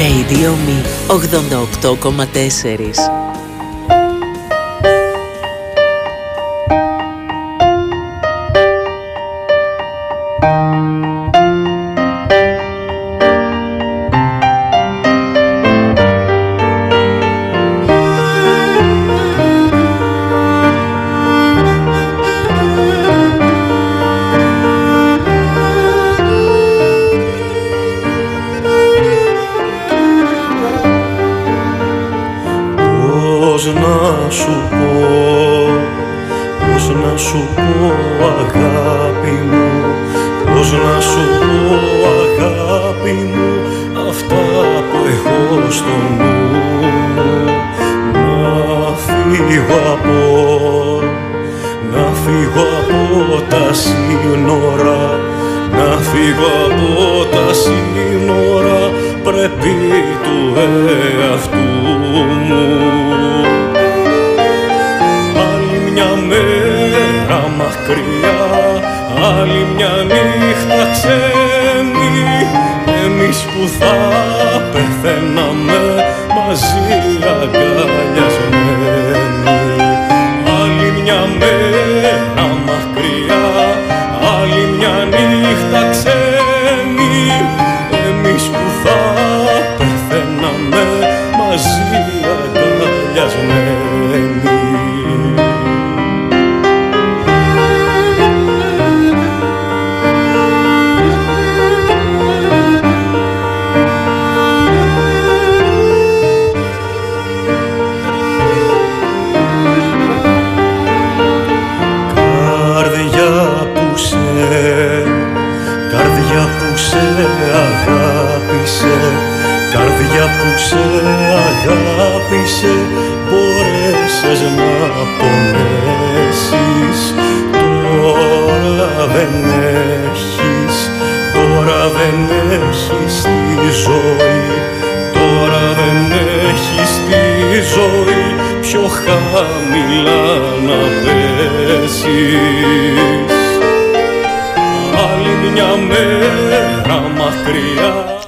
Και οι δύο 88,4. φύγω από τα σύνορα πρέπει του εαυτού μου. Άλλη μια μέρα μακριά, άλλη μια νύχτα ξένη. Εμείς που θα πεθαίναμε μαζί αγκαλιά. αγάπησε μπόρεσες να πονέσεις. Τώρα δεν έχεις, τώρα δεν έχεις τη ζωή. Τώρα δεν έχεις τη ζωή πιο χαμηλά να πέσεις. Άλλη μια μέρα μακριά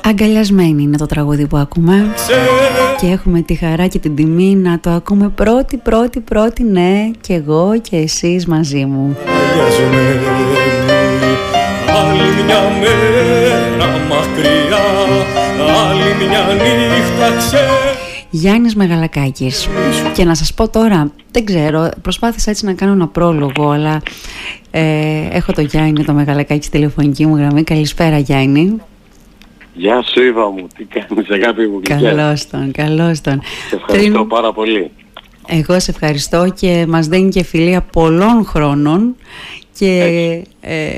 και έχουμε τη χαρά και την τιμή να το ακούμε πρώτη, πρώτη, πρώτη, ναι, και εγώ και εσείς μαζί μου. Άλλη μια μέρα μακριά, άλλη μια νύχτα Γιάννης Μεγαλακάκης και να σας πω τώρα, δεν ξέρω, προσπάθησα έτσι να κάνω ένα πρόλογο αλλά ε, έχω το Γιάννη το Μεγαλακάκη στη τηλεφωνική μου γραμμή. Καλησπέρα Γιάννη. Γεια σου Ήβα μου, τι κάνεις αγάπη μου Καλώς τον, καλώς τον. Σε ευχαριστώ πάρα πολύ. Εγώ σε ευχαριστώ και μας δίνει και φιλία πολλών χρόνων και ε,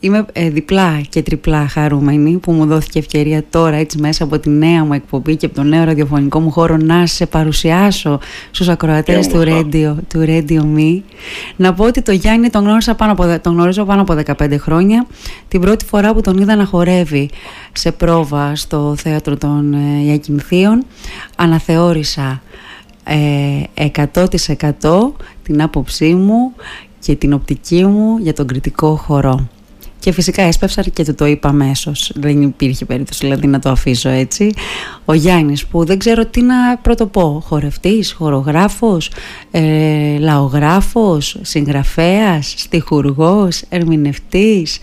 είμαι ε, διπλά και τριπλά χαρούμενη που μου δόθηκε ευκαιρία τώρα έτσι μέσα από τη νέα μου εκπομπή και από το νέο ραδιοφωνικό μου χώρο να σε παρουσιάσω στους ακροατές του Radio, του Radio Me. Να πω ότι το Γιάννη τον, γνώρισα πάνω από, τον γνωρίζω πάνω από 15 χρόνια. Την πρώτη φορά που τον είδα να χορεύει σε πρόβα στο θέατρο των ε, Ιακυνθίων αναθεώρησα ε, 100% την άποψή μου και την οπτική μου για τον κριτικό χορό. Και φυσικά έσπευσα και του το είπα αμέσω. Δεν υπήρχε περίπτωση δηλαδή να το αφήσω έτσι. Ο Γιάννης, που δεν ξέρω τι να πρωτοπώ. Χορευτής, χορογράφος, ε, λαογράφος, συγγραφέας, στιχουργός, ερμηνευτής.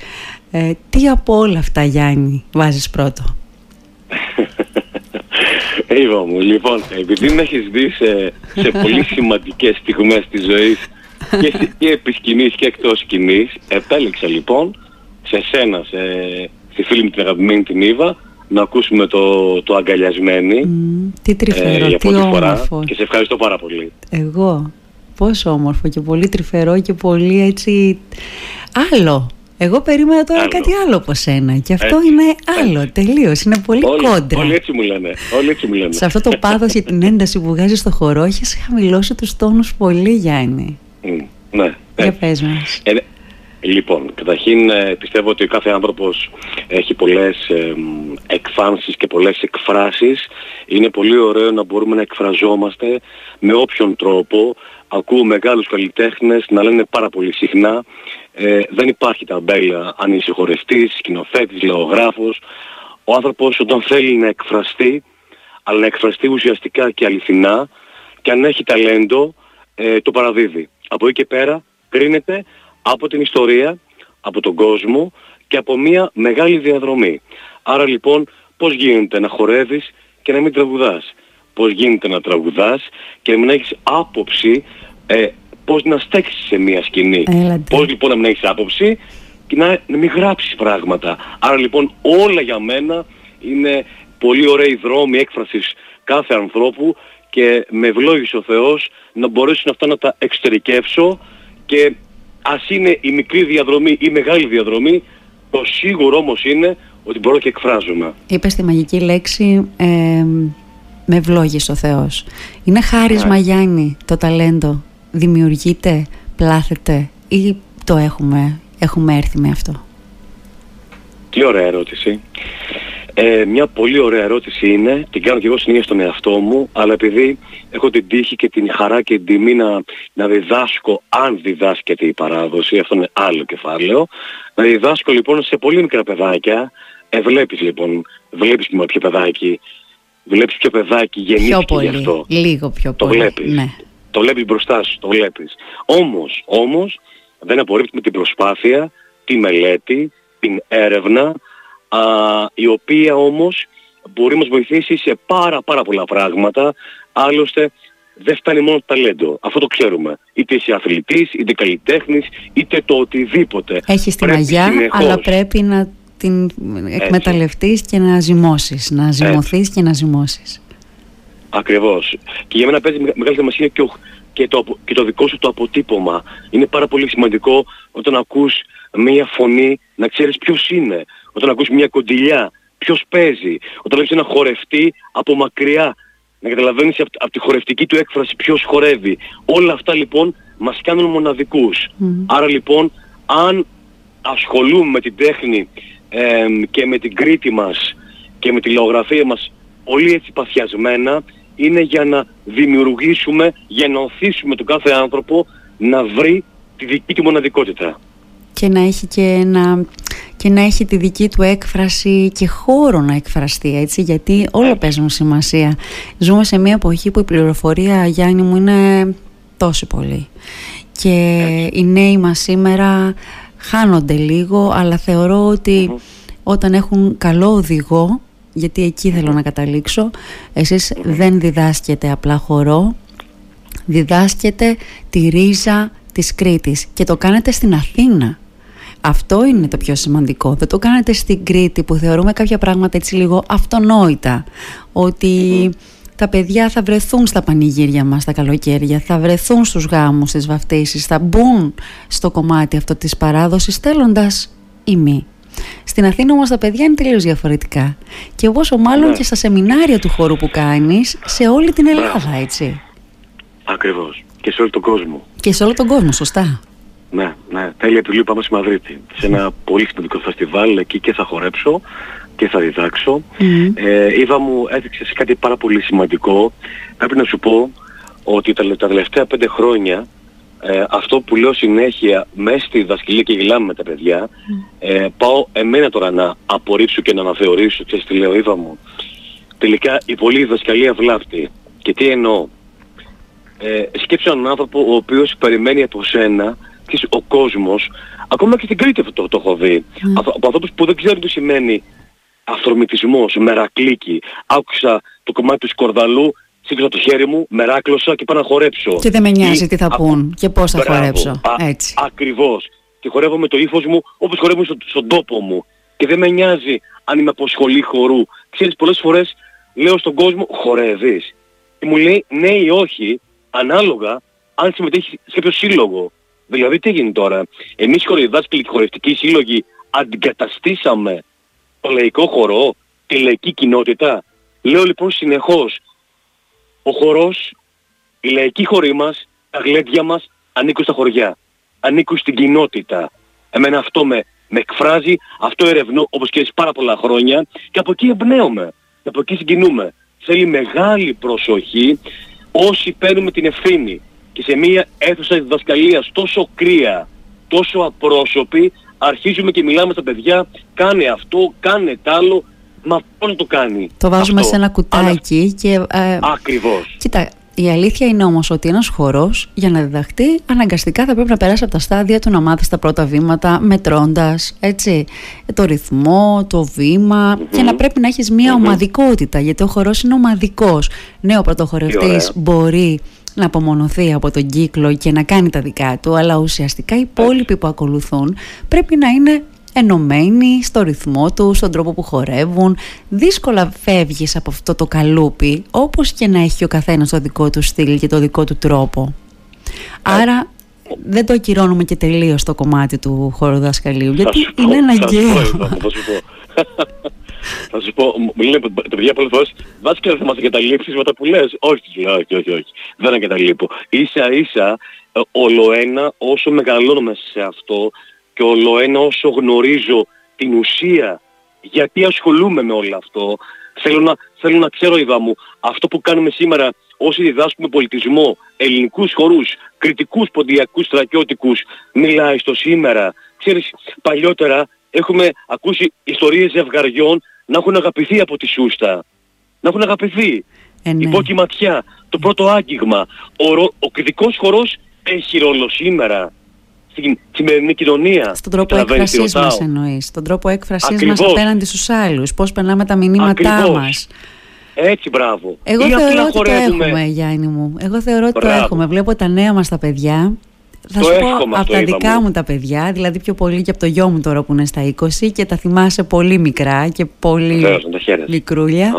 Ε, τι από όλα αυτά, Γιάννη, βάζεις πρώτο; Είπα μου, λοιπόν, επειδή με έχεις δει σε, σε πολύ σημαντικές στιγμές της ζωής και, και επί σκηνής και εκτός σκηνής. Επέλεξα λοιπόν σε σένα, σε, στη φίλη μου την αγαπημένη την Ήβα, να ακούσουμε το, το αγκαλιασμένη. τι τρυφερό, ε, τι όμορφο. Και σε ευχαριστώ πάρα πολύ. Εγώ, πόσο όμορφο και πολύ τρυφερό και πολύ έτσι άλλο. Εγώ περίμενα τώρα κάτι άλλο από σένα και αυτό είναι άλλο τελείως. Είναι πολύ όλοι, κόντρα. Όλοι έτσι μου λένε. Όλοι έτσι μου λένε. Σε αυτό το πάθος και την ένταση που βγάζει στο χορό, έχεις χαμηλώσει τους τόνους πολύ, Γιάννη. Ναι. Για πες μας. Ε, λοιπόν, καταρχήν ε, πιστεύω ότι κάθε άνθρωπος έχει πολλές ε, εκφάνσεις και πολλές εκφράσεις. Είναι πολύ ωραίο να μπορούμε να εκφραζόμαστε με όποιον τρόπο. Ακούω μεγάλους καλλιτέχνες να λένε πάρα πολύ συχνά ε, δεν υπάρχει ταμπέλα αν είσαι χορευτής, σκηνοθέτης, λαογράφος. Ο άνθρωπος όταν θέλει να εκφραστεί αλλά να εκφραστεί ουσιαστικά και αληθινά και αν έχει ταλέντο ε, το παραδίδει. Από εκεί και πέρα κρίνεται από την ιστορία, από τον κόσμο και από μια μεγάλη διαδρομή. Άρα λοιπόν πώς γίνεται να χορεύεις και να μην τραγουδάς; Πώς γίνεται να τραγουδάς και να μην έχεις άποψη ε, πώς να στέξεις σε μια σκηνή. Πώς λοιπόν να μην έχεις άποψη και να, να μην γράψεις πράγματα. Άρα λοιπόν όλα για μένα είναι πολύ ωραίοι δρόμοι έκφρασης κάθε ανθρώπου και με ευλόγησε ο Θεός να μπορέσουν αυτά να τα εξωτερικεύσω και ας είναι η μικρή διαδρομή ή η μεγάλη διαδρομή, το σίγουρο όμως είναι ότι μπορώ και εκφράζομαι. Είπες τη μαγική λέξη ε, με ευλόγησε ο Θεός. Είναι χάρισμα ναι. Γιάννη το ταλέντο. Δημιουργείται, πλάθεται ή το έχουμε, έχουμε έρθει με αυτό; Τι ωραία ερώτηση. Ε, μια πολύ ωραία ερώτηση είναι, την κάνω και εγώ συνέχεια στον εαυτό μου, αλλά επειδή έχω την τύχη και την χαρά και την τιμή να, να διδάσκω, αν διδάσκεται η παράδοση, αυτό είναι άλλο κεφάλαιο, να διδάσκω λοιπόν σε πολύ μικρά παιδάκια, ε, βλέπεις λοιπόν, βλέπεις και ποιο παιδάκι, βλέπεις ποιο παιδάκι γεννήθηκε πιο πολύ, γι' αυτό. Λίγο πιο το πολύ. Βλέπεις, ναι. Το βλέπεις μπροστά σου, το βλέπεις. Όμως, όμως, δεν απορρίπτουμε την προσπάθεια, τη μελέτη, την έρευνα, α, η οποία όμως μπορεί να μας βοηθήσει σε πάρα πάρα πολλά πράγματα, άλλωστε δεν φτάνει μόνο το ταλέντο. Αυτό το ξέρουμε. Είτε είσαι αθλητής, είτε καλλιτέχνης, είτε το οτιδήποτε. Έχεις τη μαγιά, αλλά πρέπει να την εκμεταλλευτείς και να ζυμώσεις. Να ζυμωθείς και να ζυμώσεις. Ακριβώς. Και για μένα παίζει μεγάλη σημασία και, και, το, και το δικό σου το αποτύπωμα. Είναι πάρα πολύ σημαντικό όταν ακούς μία φωνή να ξέρεις ποιος είναι. Όταν ακούς μία κοντιλιά, ποιος παίζει. Όταν βλέπεις ένα χορευτή από μακριά, να καταλαβαίνεις από, από τη χορευτική του έκφραση ποιος χορεύει. Όλα αυτά λοιπόν μας κάνουν μοναδικούς. Άρα λοιπόν αν ασχολούμαι με την τέχνη και με την κρίτη μας και με τη λαογραφία μας πολύ έτσι παθιασμένα είναι για να δημιουργήσουμε, για να οθήσουμε τον κάθε άνθρωπο να βρει τη δική του μοναδικότητα. Και να έχει και, να, και να έχει τη δική του έκφραση και χώρο να εκφραστεί έτσι γιατί όλα παίζουν σημασία. Ζούμε σε μια εποχή που η πληροφορία Γιάννη μου είναι τόσο πολύ. Και οι νέοι μας σήμερα χάνονται λίγο αλλά θεωρώ όταν έχουν καλό οδηγό γιατί εκεί θέλω να καταλήξω εσείς δεν διδάσκετε απλά χορό διδάσκετε τη ρίζα της Κρήτης και το κάνετε στην Αθήνα αυτό είναι το πιο σημαντικό. Δεν το κάνετε στην Κρήτη που θεωρούμε κάποια πράγματα έτσι λίγο αυτονόητα. Ότι τα παιδιά θα βρεθούν στα πανηγύρια μας τα καλοκαίρια, θα βρεθούν στους γάμους, στις βαφτίσεις, θα μπουν στο κομμάτι αυτό της παράδοσης στέλνοντας ημί. Στην Αθήνα όμως τα παιδιά είναι τελείως διαφορετικά. Και όσο μάλλον ναι. και στα σεμινάρια του χώρου που κάνεις σε όλη την Ελλάδα, έτσι. Ακριβώς. Και σε όλο τον κόσμο. Και σε όλο τον κόσμο, σωστά. Ναι, ναι. Τέλεια Απριλίου πάμε στη Μαδρίτη. Σε ένα πολύ σημαντικό φεστιβάλ εκεί και θα χορέψω και θα διδάξω. Mm. Ε, Ήβα μου έδειξες σε κάτι πάρα πολύ σημαντικό. Πρέπει να σου πω ότι τα, τα τελευταία πέντε χρόνια ε, αυτό που λέω συνέχεια μέσα στη διδασκαλία και γυλάμε με τα παιδιά ε, πάω εμένα τώρα να απορρίψω και να αναθεωρήσω και τι λέω Ήβα μου τελικά η πολλή διδασκαλία βλάπτει και τι εννοώ; Ε, σκέψω έναν άνθρωπο ο οποίος περιμένει από σένα ο κόσμος, ακόμα και στην Κρήτη αυτό το, το έχω δει, mm. από, ανθρώπους που δεν ξέρουν τι σημαίνει αυθορμητισμός, μερακλίκι. Άκουσα το κομμάτι του Σκορδαλού, σήκωσα το χέρι μου, μεράκλωσα και πάω να χορέψω. Και δεν με νοιάζει τι θα πούν και πώς θα χορέψω. Α, Έτσι. Ακριβώς. Και χορεύω με το ύφος μου όπως χορεύω στο, στον τόπο μου. Και δεν με νοιάζει αν είμαι από σχολή χορού. Ξέρεις, πολλές φορές λέω στον κόσμο, χορεύεις. Και μου λέει ναι ή όχι, ανάλογα αν συμμετέχεις σε κάποιο σύλλογο. Δηλαδή τι έγινε τώρα; Εμείς χορηδάσκαλοι και χορευτικοί σύλλογοι αντικαταστήσαμε το λαϊκό χορό, τη λαϊκή κοινότητα. Λέω λοιπόν συνεχώς, ο χορός, η λαϊκή χορή μας, τα γλέντια μας ανήκουν στα χωριά. Ανήκουν στην κοινότητα. Εμένα αυτό με, με εκφράζει, αυτό ερευνώ όπως και πάρα πολλά χρόνια και από εκεί εμπνέομαι. Και από εκεί συγκινούμε. Θέλει μεγάλη προσοχή όσοι παίρνουμε την ευθύνη και σε μια αίθουσα διδασκαλίας τόσο κρύα, τόσο απρόσωπη, αρχίζουμε και μιλάμε στα παιδιά, κάνε αυτό, κάνε τ' άλλο, Μα πώς το κάνει. Το βάζουμε σε ένα κουτάκι και... Ε, Ακριβώς. Κοίτα, η αλήθεια είναι όμως ότι ένας χορός για να διδαχτεί αναγκαστικά θα πρέπει να περάσει από τα στάδια του να μάθεις τα πρώτα βήματα μετρώντας έτσι, το ρυθμό, το βημα και να πρέπει να έχεις μια ομαδικότητα γιατί ο χορός είναι ομαδικός. Ναι, ο πρωτοχορευτής μπορεί να απομονωθεί από τον κύκλο και να κάνει τα δικά του αλλά ουσιαστικά οι υπόλοιποι που ακολουθούν πρέπει να είναι ενωμένοι στο ρυθμό τους, στον τρόπο που χορεύουν. Δύσκολα φεύγεις από αυτό το καλούπι, όπως και να έχει ο καθένας το δικό του στυλ και το δικό του τρόπο. Άρα δεν το ακυρώνουμε και τελείως το κομμάτι του χώρου δασκαλείου, γιατί είναι αναγκαίο. Θα σου πω, μου λένε τα παιδιά πολλές φορές, και θα μας εγκαταλείψεις με τα που λες. Όχι, όχι, όχι, όχι, δεν εγκαταλείπω. Ίσα ίσα, ε, όλο ένα, όσο μεγαλώνουμε σε αυτό, και όλο ένα όσο γνωρίζω την ουσία γιατί ασχολούμαι με όλο αυτό θέλω να, θέλω να ξέρω Ιβά μου αυτό που κάνουμε σήμερα όσοι διδάσκουμε πολιτισμό, ελληνικούς χορούς, κριτικούς ποντιακούς στρατιώτικους μιλάει στο σήμερα. Ξέρεις, παλιότερα έχουμε ακούσει ιστορίες ζευγαριών να έχουν αγαπηθεί από τη Σούστα. Να έχουν αγαπηθεί. Ε, ναι. Η ματιά, το πρώτο άγγιγμα. Ο, ο κριτικός χορός έχει ρόλο σήμερα στην σημερινή κοινωνία. Στον τρόπο έκφρασής μας εννοείς. Στον τρόπο έκφρασής μας απέναντι στους άλλους. Πώς περνάμε τα μηνύματά μας. Έτσι, μπράβο. Εγώ θεωρώ ότι το έχουμε, Γιάννη μου. Εγώ θεωρώ ότι το έχουμε. Βλέπω τα νέα μας τα παιδιά θα σου πω από τα δικά μου. τα παιδιά, δηλαδή πιο πολύ και από το γιο μου τώρα που είναι στα 20 και τα θυμάσαι πολύ μικρά και πολύ μικρούλια.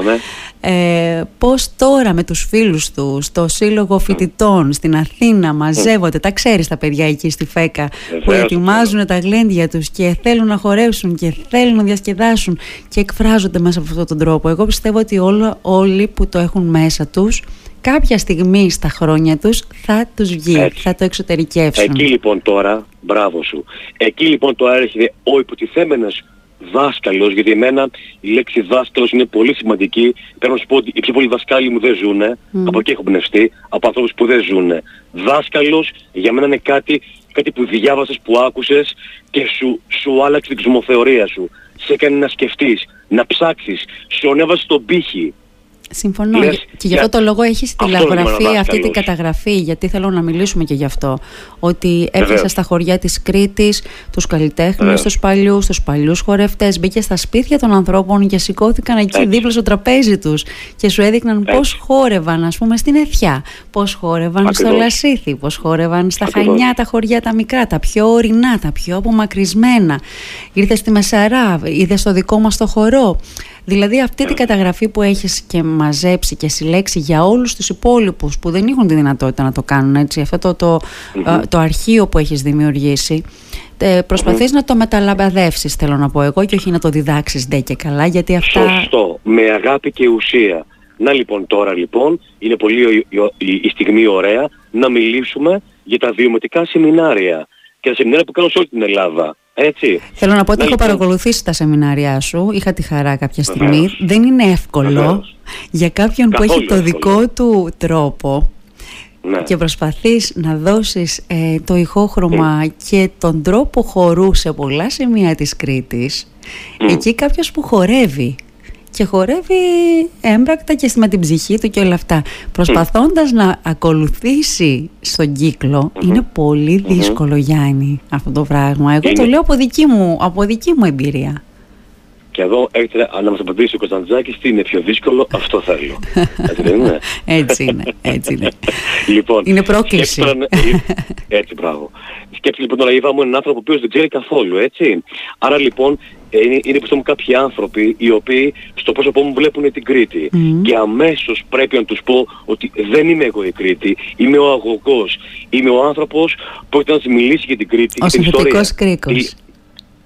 Ε, πώς τώρα με τους φίλους τους, στο Σύλλογο Φοιτητών στην Αθήνα μαζεύονται, τα ξέρεις τα παιδιά εκεί στη ΦΕΚΑ που ετοιμάζουν τα γλέντια τους και θέλουν να χορέψουν και θέλουν να διασκεδάσουν και εκφράζονται μέσα από αυτόν τον τρόπο. Εγώ πιστεύω ότι όλοι που το έχουν μέσα τους κάποια στιγμή στα χρόνια τους θα τους βγει, θα το εξωτερικεύσουν. Εκεί λοιπόν τώρα, μπράβο σου, εκεί λοιπόν τώρα έρχεται ο υποτιθέμενος δάσκαλος, γιατί εμένα η λέξη δάσκαλος είναι πολύ σημαντική. Πρέπει να σου πω ότι οι πιο πολλοί δασκάλοι μου δεν ζουν, από εκεί έχω πνευστεί, από ανθρώπους που δεν ζουν. Δάσκαλος για μένα είναι κάτι, κάτι που διάβασες, που άκουσες και σου, σου άλλαξε την ξυμοθεωρία σου. Σε έκανε να σκεφτείς, να ψάξεις, σου ανέβασε τον πύχη. Συμφωνώ. και γι' αυτό το λόγο έχεις τη τηλεγραφή αυτή την καταγραφή, γιατί θέλω να μιλήσουμε και γι' αυτό. Ότι έπιασε στα χωριά της Κρήτης τους καλλιτέχνες, τους παλιούς, τους παλιούς χορευτές, μπήκε στα σπίτια των ανθρώπων και σηκώθηκαν εκεί Έτσι. δίπλα στο τραπέζι τους και σου έδειχναν πώς χόρευαν, ας πούμε, στην Εθιά, πώς χόρευαν στο Λασίθι, πώς χόρευαν στα Χανιά, τα χωριά τα μικρά, τα πιο ορεινά, τα πιο απομακρυσμένα. Ήρθες στη Μεσαρά, είδες στο δικό μας το χορό. Δηλαδή αυτή την καταγραφή που έχεις και μαζέψει και συλλέξει για όλους τους υπόλοιπους που δεν έχουν τη δυνατότητα να το κάνουν έτσι, αυτό το, το, το αρχείο που έχεις δημιουργήσει, ε, προσπαθείς να το μεταλαμπαδεύσεις θέλω να πω εγώ και όχι να το διδάξεις ντε και καλά γιατί αυτά... Σωστό, με αγάπη και ουσία. Να λοιπόν τώρα λοιπόν, είναι πολύ η, στιγμή ωραία να μιλήσουμε για τα βιωματικά σεμινάρια και τα σεμινάρια που κάνω σε όλη την Ελλάδα. Έτσι. Θέλω να πω ότι έχω παρακολουθήσει τα σεμινάρια σου. Είχα τη χαρά κάποια στιγμή. Δεν είναι εύκολο για κάποιον που έχει το δικό του τρόπο ναι. και προσπαθείς να δώσεις ε, το ηχόχρωμα και τον τρόπο χορού σε πολλά σημεία της Κρήτης εκεί κάποιος που χορεύει και χορεύει έμπρακτα και με την ψυχή του και όλα αυτά. Προσπαθώντας να ακολουθήσει στον κυκλο είναι πολύ δύσκολο Γιάννη αυτό το πράγμα. Εγώ το λέω από δική μου, από δική μου εμπειρία. Και εδώ έρχεται να μας απαντήσει ο Κωνσταντζάκης τι είναι πιο δύσκολο, αυτό θέλω. Έτσι δεν είναι; έτσι είναι, έτσι είναι. λοιπόν, είναι πρόκληση. έτσι, μπράβο. Σκέψτε λοιπόν τώρα είδαμε έναν άνθρωπο ο οποίος δεν ξέρει καθόλου, έτσι. Άρα λοιπόν είναι, είναι πιστεύω κάποιοι άνθρωποι οι οποίοι στο πρόσωπό μου βλέπουν την Κρήτη και αμέσως πρέπει να τους πω ότι δεν είμαι εγώ η Κρήτη, είμαι ο αγωγός, είμαι ο άνθρωπος που έρχεται να της μιλήσει για την Κρήτη. Ο συνθετικός κρίκος.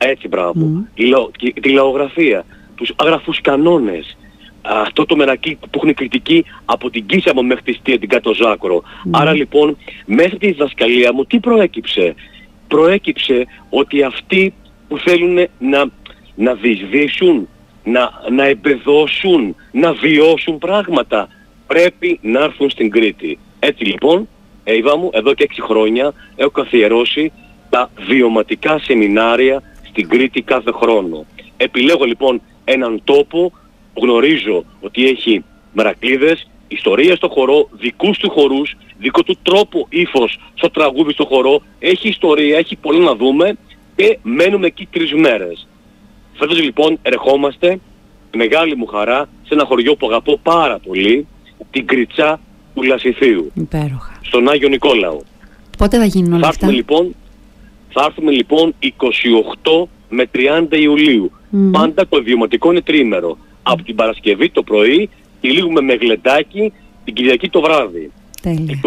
Έτσι μπράβο. Η, τη λαογραφία, τους αγραφούς κανόνες, αυτό το μερακλή που έχουν κριτική από την Κίσαμο μέχρι τη Στία, την Κάτω Ζάκρο. Άρα λοιπόν, μέσα τη διδασκαλία μου τι προέκυψε; Προέκυψε ότι αυτοί που θέλουν να, να διεισδύσουν, να, να εμπεδώσουν, να βιώσουν πράγματα, πρέπει να έρθουν στην Κρήτη. Έτσι λοιπόν, Εύα μου, εδώ και 6 χρόνια έχω καθιερώσει τα βιωματικά σεμινάρια στην Κρήτη κάθε χρόνο. Επιλέγω λοιπόν έναν τόπο γνωρίζω ότι έχει μερακλίδες, ιστορία στο χορό, δικούς του χορούς, δικό του τρόπο ύφος στο τραγούδι στο χορό, έχει ιστορία, έχει πολλά να δούμε και μένουμε εκεί τρεις μέρες. Φέτος λοιπόν ερχόμαστε, μεγάλη μου χαρά, σε ένα χωριό που αγαπώ πάρα πολύ, την Κριτσά του Λασιθίου. Υπέροχα. Στον Άγιο Νικόλαο. Πότε θα γίνουν όλα αυτά; Λοιπόν, θα έρθουμε λοιπόν 28 με 30 Ιουλίου. Πάντα το ιδιωματικό είναι τρίμερο. Από την Παρασκευή το πρωί τυλίγουμε με γλεντάκι την Κυριακή το βράδυ. Τέλεια.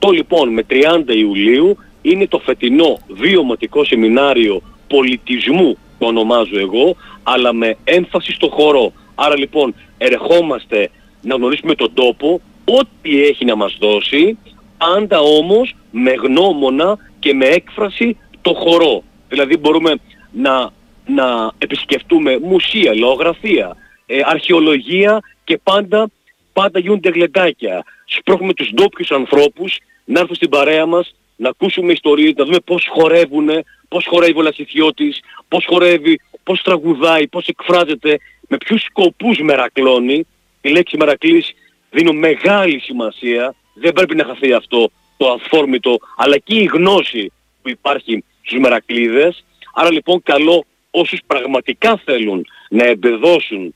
28 λοιπόν με 30 Ιουλίου είναι το φετινό βιωματικό σεμινάριο πολιτισμού το ονομάζω εγώ, αλλά με έμφαση στο χώρο. Άρα λοιπόν ερχόμαστε να γνωρίσουμε τον τόπο, ό,τι έχει να μας δώσει, πάντα όμως με γνώμονα και με έκφραση το χορό. Δηλαδή μπορούμε να, να επισκεφτούμε μουσεία, λογογραφία, ε, αρχαιολογία και πάντα, πάντα γίνονται γλεντάκια. Σπρώχνουμε τους ντόπιους ανθρώπους να έρθουν στην παρέα μας, να ακούσουμε ιστορίες, να δούμε πώς χορεύουν, πώς χορεύει ο Λασιθιώτης, πώς χορεύει, πώς τραγουδάει, πώς εκφράζεται, με ποιους σκοπούς μερακλώνει. Η λέξη μερακλής δίνω μεγάλη σημασία, δεν πρέπει να χαθεί αυτό το αφόρμητο, αλλά και η γνώση που υπάρχει στους μερακλείδες. Άρα λοιπόν καλό όσους πραγματικά θέλουν να εμπεδώσουν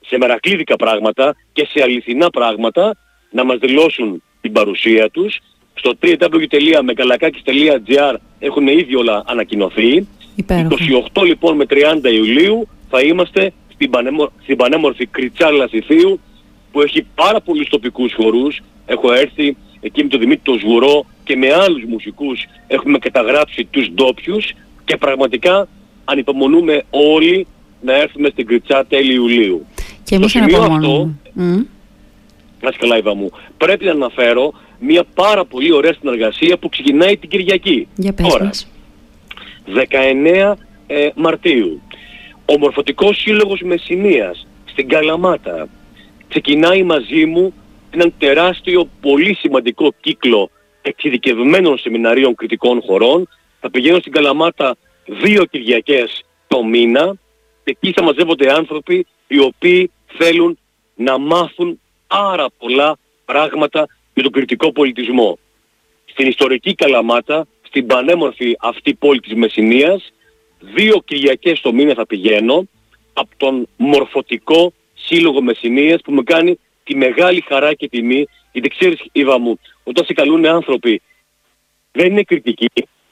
σε μερακλείδικα πράγματα και σε αληθινά πράγματα να μας δηλώσουν την παρουσία τους. Στο www.megalakakis.gr έχουν ήδη όλα ανακοινωθεί. 28 λοιπόν με 30 Ιουλίου θα είμαστε στην, πανέμορ, στην πανέμορφη Κριτσάλα Σιθίου που έχει πάρα πολλούς τοπικούς χορούς. Έχω έρθει εκεί με τον Δημήτρη το Σγουρό και με άλλους μουσικούς έχουμε καταγράψει τους ντόπιους και πραγματικά ανυπομονούμε όλοι να έρθουμε στην Κριτσά τέλη Ιουλίου. Και εμείς αναπομονούμε. Mm. Να καλά μου. Πρέπει να αναφέρω μια πάρα πολύ ωραία συνεργασία που ξεκινάει την Κυριακή. Για πες Τώρα, 19 ε, Μαρτίου. Ο Μορφωτικός Σύλλογος Μεσσηνίας στην Καλαμάτα ξεκινάει μαζί μου έναν τεράστιο, πολύ σημαντικό κύκλο εξειδικευμένων σεμιναρίων κριτικών χωρών. Θα πηγαίνω στην Καλαμάτα δύο Κυριακές το μήνα και εκεί θα μαζεύονται άνθρωποι οι οποίοι θέλουν να μάθουν πάρα πολλά πράγματα για τον κριτικό πολιτισμό. Στην ιστορική Καλαμάτα, στην πανέμορφη αυτή πόλη της Μεσσηνίας, δύο Κυριακές το μήνα θα πηγαίνω από τον μορφωτικό σύλλογο Μεσσηνίας που μου κάνει τη μεγάλη χαρά και τιμή γιατί ξέρεις Ήβα μου, όταν σε καλούν άνθρωποι δεν είναι κριτική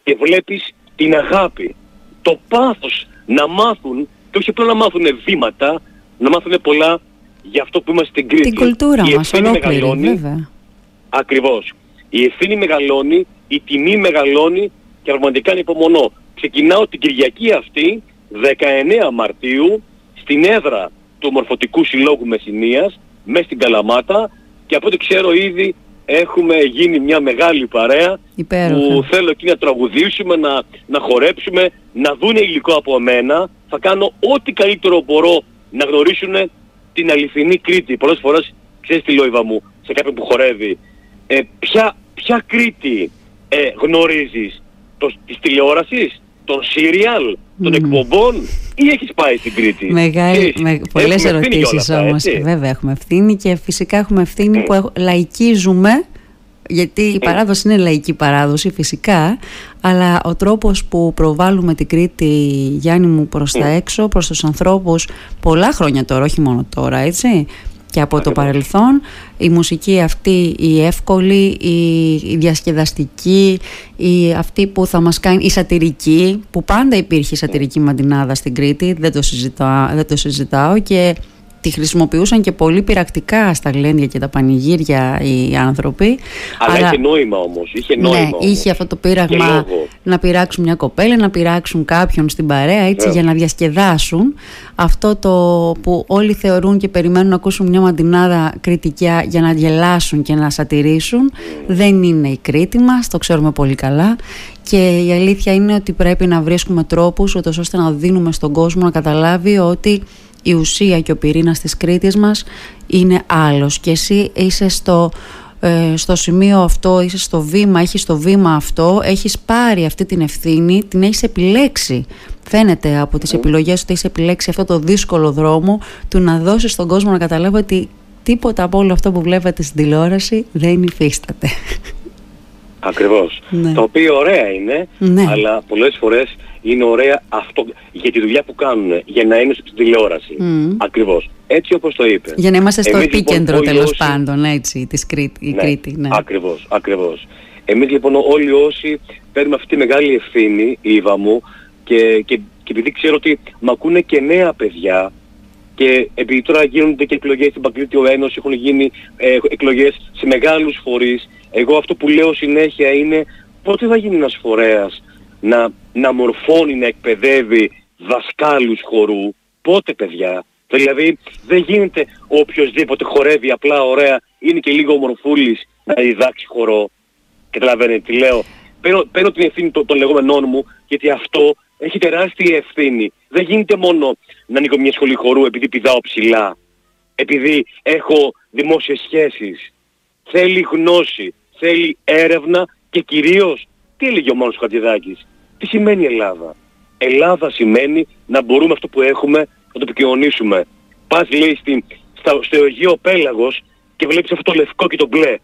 και βλέπεις την αγάπη, το πάθος να μάθουν και όχι απλά να μάθουν βήματα, να μάθουν πολλά για αυτό που είμαστε στην Κρήτη. Την κουλτούρα η μας, ολόκληρη, βέβαια. Ακριβώς. Η ευθύνη μεγαλώνει, η τιμή μεγαλώνει και πραγματικά υπομονώ. Ξεκινάω την Κυριακή αυτή, 19 Μαρτίου, στην έδρα του Μορφωτικού Συλλόγου Μεσσηνίας, μέσα στην Καλαμάτα και από ό,τι ξέρω ήδη έχουμε γίνει μια μεγάλη παρέα που θέλω εκεί να τραγουδήσουμε, να, να χορέψουμε, να δούνε υλικό από μένα. Θα κάνω ό,τι καλύτερο μπορώ να γνωρίσουν την αληθινή Κρήτη. Πολλές φορές ξέρεις τη Λόιβα μου σε κάποιον που χορεύει. Ε, ποια, ποια Κρήτη ε, γνωρίζεις; Το, της τηλεόρασης, των σύριαλ, των εκπομπών ή έχεις πάει στην Κρήτη; Μεγάλη, με, πολλές ερωτήσεις όμως. Βέβαια έχουμε ευθύνη και φυσικά έχουμε ευθύνη που λαϊκίζουμε γιατί η παράδοση είναι λαϊκή παράδοση φυσικά αλλά ο τρόπος που προβάλλουμε την Κρήτη Γιάννη μου προς τα έξω προς τους ανθρώπους πολλά χρόνια τώρα όχι μόνο τώρα έτσι και από το παρελθόν. Η μουσική αυτή η εύκολη, η, διασκεδαστική, η, αυτή που θα μας κάνει, η σατυρική που πάντα υπήρχε σατυρική μαντινάδα στην Κρήτη, δεν το, συζητάω, δεν το συζητάω και τη χρησιμοποιούσαν και πολύ πειρακτικά στα γλέντια και τα πανηγύρια οι άνθρωποι. Αλλά, είχε νόημα όμως. Είχε ναι, νόημα ναι, είχε αυτό το πείραγμα να πειράξουν μια κοπέλα, να πειράξουν κάποιον στην παρέα έτσι ναι. για να διασκεδάσουν. Αυτό το που όλοι θεωρούν και περιμένουν να ακούσουν μια μαντινάδα κριτικιά για να γελάσουν και να σατυρήσουν δεν είναι η Κρήτη μας, το ξέρουμε πολύ καλά και η αλήθεια είναι ότι πρέπει να βρίσκουμε τρόπους ώστε να δίνουμε στον κόσμο να καταλάβει ότι η ουσία και ο πυρήνας της Κρήτης μας είναι άλλος και εσύ είσαι στο ε, στο σημείο αυτό, είσαι στο βήμα, έχεις το βήμα αυτό, έχεις πάρει αυτή την ευθύνη, την έχεις επιλέξει. Φαίνεται από τις επιλογές ότι έχεις επιλέξει αυτό το δύσκολο δρόμο του να δώσεις στον κόσμο να καταλάβει ότι τίποτα από όλο αυτό που βλέπετε στην τηλεόραση δεν υφίσταται. Ακριβώς. Ναι. Το οποίο ωραία είναι, ναι. αλλά πολλές φορές είναι ωραία αυτό για τη δουλειά που κάνουν, για να είναι στην τηλεόραση. Mm. Ακριβώς. Έτσι όπως το είπε. Για να είμαστε στο Εμείς, λοιπόν, επίκεντρο λοιπόν, τέλος πάντων, έτσι, της Κρήτη. Η ναι, Κρήτη ναι. Ακριβώς, ακριβώς. Εμείς λοιπόν όλοι όσοι παίρνουμε αυτή τη μεγάλη ευθύνη, Ήβα μου, και, και, και επειδή ξέρω ότι μ' ακούνε και νέα παιδιά, και επειδή τώρα γίνονται και εκλογές στην Παγκρίτιο Ένωση, έχουν γίνει ε, εκλογές σε μεγάλους φορείς, εγώ αυτό που λέω συνέχεια είναι πότε θα γίνει ένας φορέας να, να μορφώνει, να εκπαιδεύει δασκάλους χορού, πότε παιδιά; Δηλαδή δεν γίνεται οποιοδήποτε χορεύει απλά ωραία, είναι και λίγο ομορφούλης να διδάξει χορό. Καταλαβαίνετε τι λέω; Παίρνω, παίρνω την ευθύνη των, των λεγόμενών μου γιατί αυτό έχει τεράστια ευθύνη. Δεν γίνεται μόνο να ανοίγω μια σχολή χορού επειδή πηδάω ψηλά. Επειδή έχω δημόσιες σχέσεις. Θέλει γνώση, θέλει έρευνα και κυρίως, τι έλεγε ο Μόνος Χατζηδάκης, τι σημαίνει Ελλάδα; Ελλάδα σημαίνει να μπορούμε αυτό που έχουμε να το επικοινωνήσουμε. Πας λέει στην, στα, στο Αιγαίο Πέλαγος και βλέπεις αυτό το λευκό και το μπλε.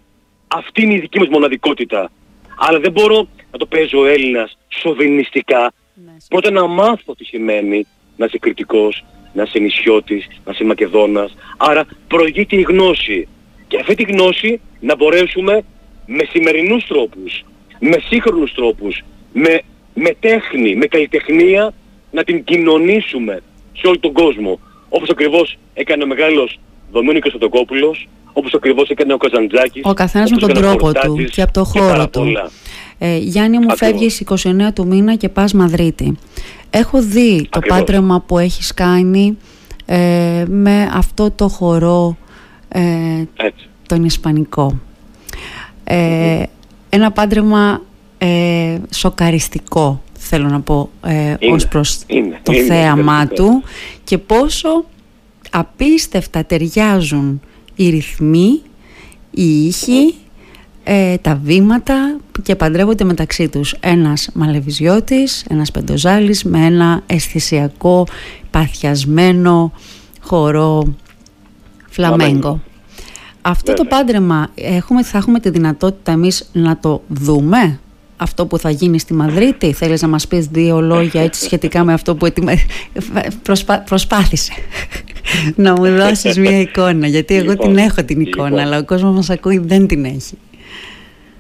Αυτή είναι η δική μας μοναδικότητα. Αλλά δεν μπορώ να το παίζω ο Έλληνας σοβινιστικά. Ναι, Πρώτα να μάθω τι σημαίνει να είσαι κριτικός, να είσαι νησιώτης, να είσαι Μακεδόνας. Άρα προηγείται η γνώση. Και αυτή τη γνώση να μπορέσουμε με σημερινούς τρόπους, με σύγχρονους τρόπους, με, με τέχνη, με καλλιτεχνία να την κοινωνήσουμε σε όλο τον κόσμο. Όπως ακριβώς έκανε ο μεγάλος Δομήνικος Σωτοκόπουλος, όπως ακριβώς έκανε ο Καζαντζάκης. Ο καθένας με τον τρόπο του και από το χώρο του. Ε, Γιάννη μου φεύγεις 29 του μήνα και πας Μαδρίτη. Έχω δει το πάντρεμα που έχεις κάνει ε, με αυτό το χορό ε, τον Ισπανικό. Ε, ένα πάντρεμα ε, σοκαριστικό θέλω να πω ε, ως προς το θέαμά του και πόσο απίστευτα ταιριάζουν οι ρυθμοί, οι ήχοι, ε, τα βήματα και παντρεύονται μεταξύ τους ένας μαλεβιζιώτης, ένας πεντοζάλης με ένα αισθησιακό, παθιασμένο χορό φλαμέγκο. Αυτό το πάντρεμα έχουμε, θα έχουμε τη δυνατότητα εμείς να το δούμε; Αυτό που θα γίνει στη Μαδρίτη; Θέλεις να μας πεις δύο λόγια έτσι σχετικά με αυτό που ετοιμα... Προσπά... προσπάθησε να μου δώσεις μια εικόνα γιατί εγώ την λοιπόν, έχω την εικόνα λοιπόν. αλλά ο κόσμος μας ακούει δεν την έχει.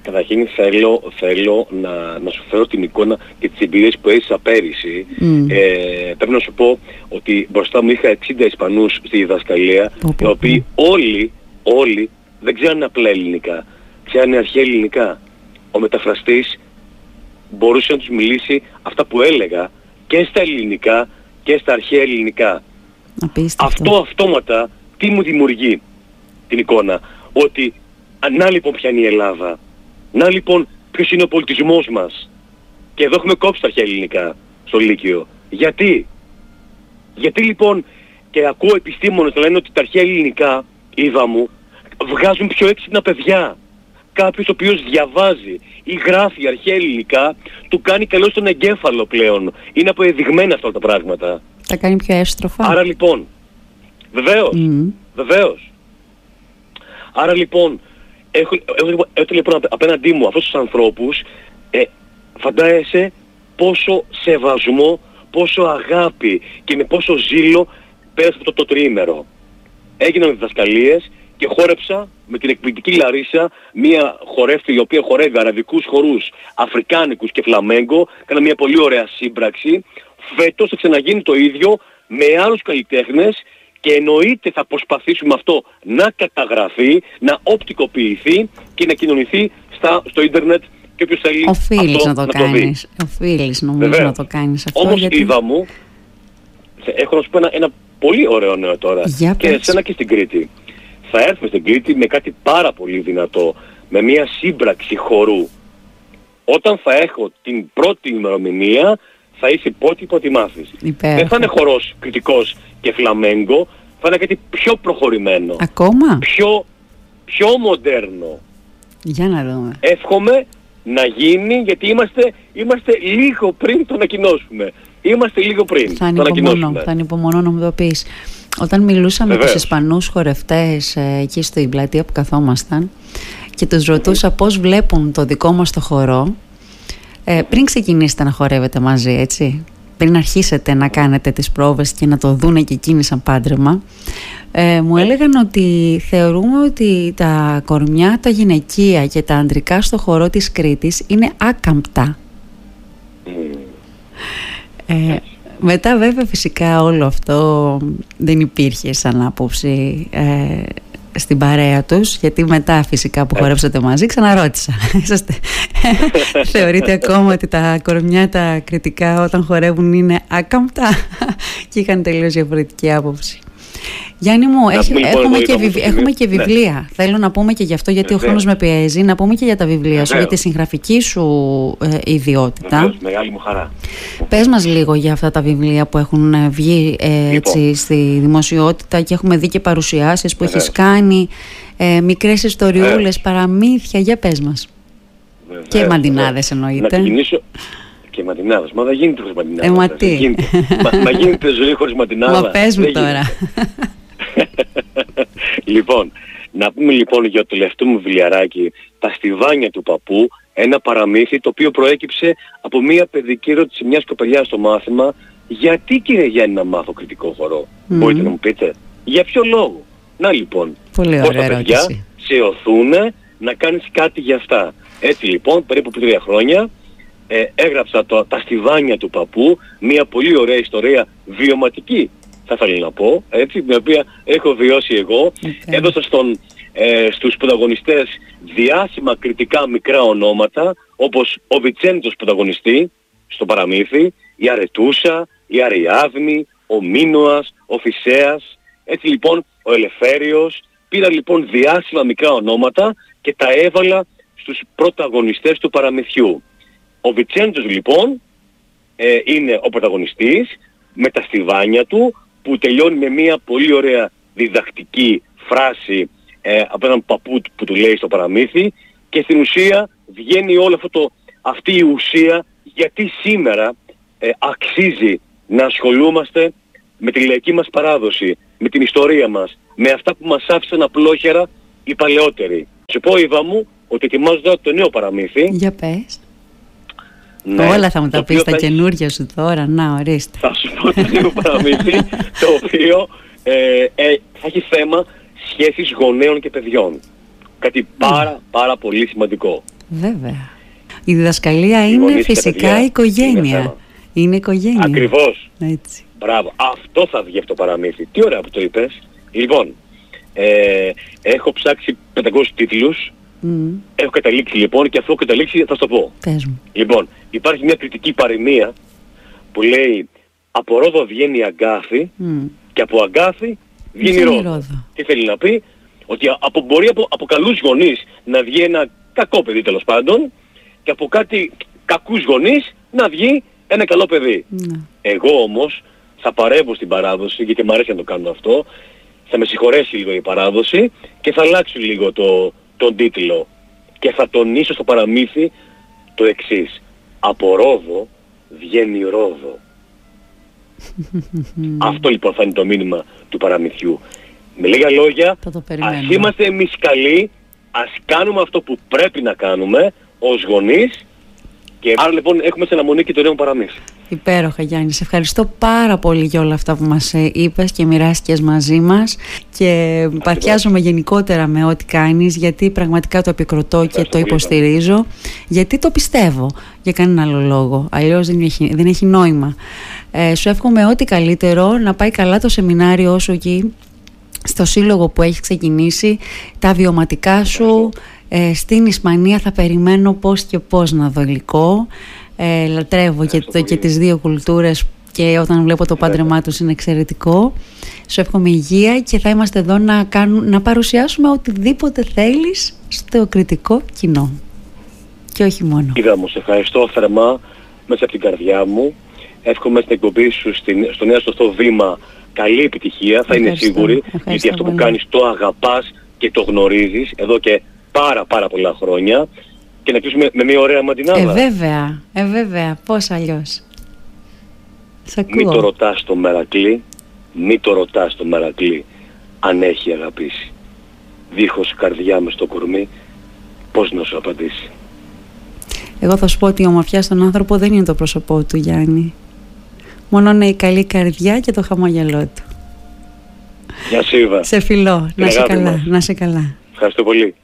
Καταρχήν θέλω, θέλω να, να σου φέρω την εικόνα και τις εμπειρίες που έζησα πέρυσι. Ε, πρέπει να σου πω ότι μπροστά μου είχα 60 Ισπανούς στη διδασκαλία, οι οποίοι όλοι, όλοι δεν ξέρουν απλά ελληνικά, ξέρουν αρχαία ελληνικά. Ο μεταφραστής μπορούσε να τους μιλήσει αυτά που έλεγα και στα ελληνικά και στα αρχαία ελληνικά. Αυτό αυτόματα τι μου δημιουργεί την εικόνα. Ότι να λοιπόν ποια είναι η Ελλάδα. Να λοιπόν ποιος είναι ο πολιτισμός μας. Και εδώ έχουμε κόψει τα αρχαία ελληνικά στο Λύκειο. Γιατί; Γιατί λοιπόν και ακούω επιστήμονες να λένε ότι τα αρχαία ελληνικά, είδα μου, βγάζουν πιο έξυπνα παιδιά κάποιος ο οποίος διαβάζει ή γράφει αρχαία ελληνικά, του κάνει καλό στον εγκέφαλο πλέον. Είναι αποεδειγμένα αυτά τα πράγματα. Τα κάνει πιο έστροφα. Άρα λοιπόν, βεβαίως, mm. βεβαίως. Άρα λοιπόν, έχω, έχω, έχω λοιπόν απέναντί μου αυτούς τους ανθρώπους, ε, φαντάζεσαι πόσο σεβασμό, πόσο αγάπη και με πόσο ζήλο πέρασε αυτό το τριήμερο. Έγιναν διδασκαλίες και χόρεψα με την εκπληκτική Λαρίσα, μια χορεύτη η οποία χορεύει αραβικούς χορούς, αφρικάνικους και φλαμέγκο, κάνα μια πολύ ωραία σύμπραξη. Φέτος θα ξαναγίνει το ίδιο με άλλους καλλιτέχνες και εννοείται θα προσπαθήσουμε αυτό να καταγραφεί, να οπτικοποιηθεί και να κοινωνηθεί στα, στο ίντερνετ και όποιος θέλει Οφείλεις αυτό να το να κάνεις. Το Οφείλεις νομίζω να το κάνεις αυτό. Όμως γιατί... είδα μου, έχω να σου πω ένα, ένα πολύ ωραίο νέο τώρα Για και εσένα και στην Κρήτη θα έρθουμε στην Κρήτη με κάτι πάρα πολύ δυνατό, με μια σύμπραξη χορού. Όταν θα έχω την πρώτη ημερομηνία, θα είσαι πότε τη μάθεις. Δεν θα είναι χορός κριτικός και φλαμέγκο, θα είναι κάτι πιο προχωρημένο. Ακόμα; Πιο, πιο μοντέρνο. Για να δούμε. Εύχομαι να γίνει γιατί είμαστε, είμαστε λίγο πριν το ανακοινώσουμε. Είμαστε λίγο πριν θα το ανακοινώσουμε. Θα ανυπομονώ να μου το πεις. Όταν μιλούσαμε με τους Ισπανούς χορευτές ε, εκεί στην πλατεία που καθόμασταν και τους ρωτούσα πώς βλέπουν το δικό μας το χορό ε, πριν ξεκινήσετε να χορεύετε μαζί έτσι πριν αρχίσετε να κάνετε τις πρόβες και να το δούνε και εκείνοι σαν πάντρεμα ε, μου έλεγαν ότι θεωρούμε ότι τα κορμιά, τα γυναικεία και τα αντρικά στο χορό της Κρήτης είναι άκαμπτα. Ε, μετά βέβαια φυσικά όλο αυτό δεν υπήρχε σαν άποψη ε, στην παρέα τους γιατί μετά φυσικά που χορέψατε μαζί ξαναρώτησα. Είσαστε, θεωρείτε ακόμα ότι τα κορμιά τα κριτικά όταν χορεύουν είναι άκαμπτα; Και είχαν τελείως διαφορετική άποψη Γιάννη μου, έχει, λοιπόν έχουμε, και βιβλ, έχουμε και ναι. βιβλία. Θέλω να πούμε και γι' αυτό, γιατί ο χρόνος με πιέζει, να πούμε και για τα βιβλία σου, για τη συγγραφική σου ε, ιδιότητα. Βεβαίως, μεγάλη μου χαρά. Πες μας λίγο για αυτά τα βιβλία που έχουν ε, βγει ε, έτσι, λοιπόν. στη δημοσιότητα και έχουμε δει και παρουσιάσεις που έχεις κάνει. Ε, Μικρές ιστοριούλες, παραμύθια. Για πες μας. Και μαντινάδες εννοείται. Να ξεκινήσω, και ματινάδες. Μα δεν γίνεται χωρίς ματινάδες. Ε, μα τι. μα, μα γίνεται ζωή χωρίς ματινάδα. Μα πες μου τώρα. λοιπόν, να πούμε λοιπόν για το τελευταίο μου βιβλιαράκι, τα στιβάνια του παππού, ένα παραμύθι το οποίο προέκυψε από μια παιδική ερώτηση μιας κοπελιάς στο μάθημα γιατί κύριε Γιάννη να μάθω κριτικό χορό; Μπορείτε να μου πείτε. Για ποιο λόγο; Να λοιπόν. Πολύ ωραία τα παιδιά σε οθούν να κάνεις κάτι για αυτά. Έτσι λοιπόν, περίπου τρία χρόνια, ε, έγραψα το, τα στιβάνια του παππού, μια πολύ ωραία ιστορία βιωματική θα ήθελα να πω, έτσι, την οποία έχω βιώσει εγώ. Okay. Έδωσα στον, ε, στους πρωταγωνιστές διάσημα κριτικά μικρά ονόματα, όπως ο Βιτσέντος πρωταγωνιστή στο παραμύθι, η Αρετούσα, η Αριάδνη, ο Μίνωας, ο Φυσέας, έτσι λοιπόν ο Ελευθέριος. Πήρα λοιπόν διάσημα μικρά ονόματα και τα έβαλα στους πρωταγωνιστές του παραμυθιού. Ο Βιτσέντος λοιπόν ε, είναι ο πρωταγωνιστής με τα στιβάνια του που τελειώνει με μια πολύ ωραία διδακτική φράση ε, από έναν παππού που του λέει στο παραμύθι και στην ουσία βγαίνει όλο αυτό το, αυτή η ουσία γιατί σήμερα ε, αξίζει να ασχολούμαστε με τη λαϊκή μας παράδοση, με την ιστορία μας, με αυτά που μας άφησαν απλόχερα οι παλαιότεροι. Σου πω Ιβα μου ότι ετοιμάζω το νέο παραμύθι. Για πες. Ναι, Όλα θα μου τα πεις τα θα... καινούργια σου τώρα, να ορίστε. Θα σου πω το νέο παραμύθι, το οποίο ε, ε, θα έχει θέμα σχέσεις γονέων και παιδιών. Κάτι πάρα πάρα πολύ σημαντικό. Βέβαια. Η διδασκαλία είναι φυσικά η οικογένεια. Είναι, είναι οικογένεια. Ακριβώς. Έτσι. Μπράβο. Αυτό θα βγει αυτό το παραμύθι. Τι ωραία που το είπες. Λοιπόν, ε, έχω ψάξει 500 τίτλους Mm. Έχω καταλήξει λοιπόν και αφού έχω καταλήξει θα σου το πω. Πες μου. Λοιπόν, υπάρχει μια κριτική παροιμία που λέει από ρόδο βγαίνει αγκάθι mm. και από αγκάθι βγαίνει ρόδο. ρόδο. Τι θέλει να πει, ότι από, μπορεί από, από καλούς γονείς να βγει ένα κακό παιδί τέλος πάντων και από κάτι κακούς γονείς να βγει ένα καλό παιδί. Mm. Εγώ όμως θα παρεύω στην παράδοση γιατί μου αρέσει να το κάνω αυτό θα με συγχωρέσει λίγο η παράδοση και θα αλλάξει λίγο το, τον τίτλο και θα τονίσω στο παραμύθι το εξής. Από Ρόδο βγαίνει Ρόδο. Αυτό λοιπόν θα είναι το μήνυμα του παραμυθιού. Με λίγα λόγια, ας είμαστε εμείς καλοί, ας κάνουμε αυτό που πρέπει να κάνουμε ως γονείς και άρα λοιπόν έχουμε σε αναμονή και το νέο παραμύθι. Υπέροχα Γιάννη, σε ευχαριστώ πάρα πολύ για όλα αυτά που μας ε, είπες και μοιράστηκες μαζί μας. Και παθιάζομαι γενικότερα με ό,τι κάνεις γιατί πραγματικά το επικροτώ και το υποστηρίζω. Γιατί το πιστεύω για κανένα άλλο λόγο, αλλιώς δεν έχει, δεν έχει νόημα. Ε, σου εύχομαι ό,τι καλύτερο να πάει καλά το σεμινάριο όσο εκεί στο σύλλογο που έχεις ξεκινήσει, τα βιωματικά σου, ε, στην Ισπανία θα περιμένω πώς και πώς να δω υλικό. Ε, λατρεύω και, το, και τις δύο κουλτούρες και όταν βλέπω το πάντρεμά τους είναι εξαιρετικό. Σου εύχομαι υγεία και θα είμαστε εδώ να, κάνουν, να παρουσιάσουμε οτιδήποτε θέλεις στο κριτικό κοινό. Και όχι μόνο. Είδα μου, σε ευχαριστώ θερμά μέσα από την καρδιά μου. Εύχομαι στην εκπομπή σου στην, στο νέο σωστό βήμα καλή επιτυχία, θα είναι σίγουρη, γιατί αυτό που κάνεις το αγαπάς και το γνωρίζεις εδώ και πάρα πάρα πολλά χρόνια και να κλείσουμε με μια ωραία μαντινάδα. Ε, βέβαια, ε, βέβαια. Πώς αλλιώς. Σ' ακούω. Μη το ρωτάς το Μερακλή, μη το ρωτάς το Μερακλή αν έχει αγαπήσει. Δίχως καρδιά μες στο κορμί, πώς να σου απαντήσει. Εγώ θα σου πω ότι η ομορφιά στον άνθρωπο δεν είναι το πρόσωπό του Γιάννη. Μόνο είναι η καλή καρδιά και το χαμόγελό του. Γεια σου Ήβα. Σε φιλό. Την Να σε αγάπη καλά. μας. Να σε καλά. Ευχαριστώ πολύ.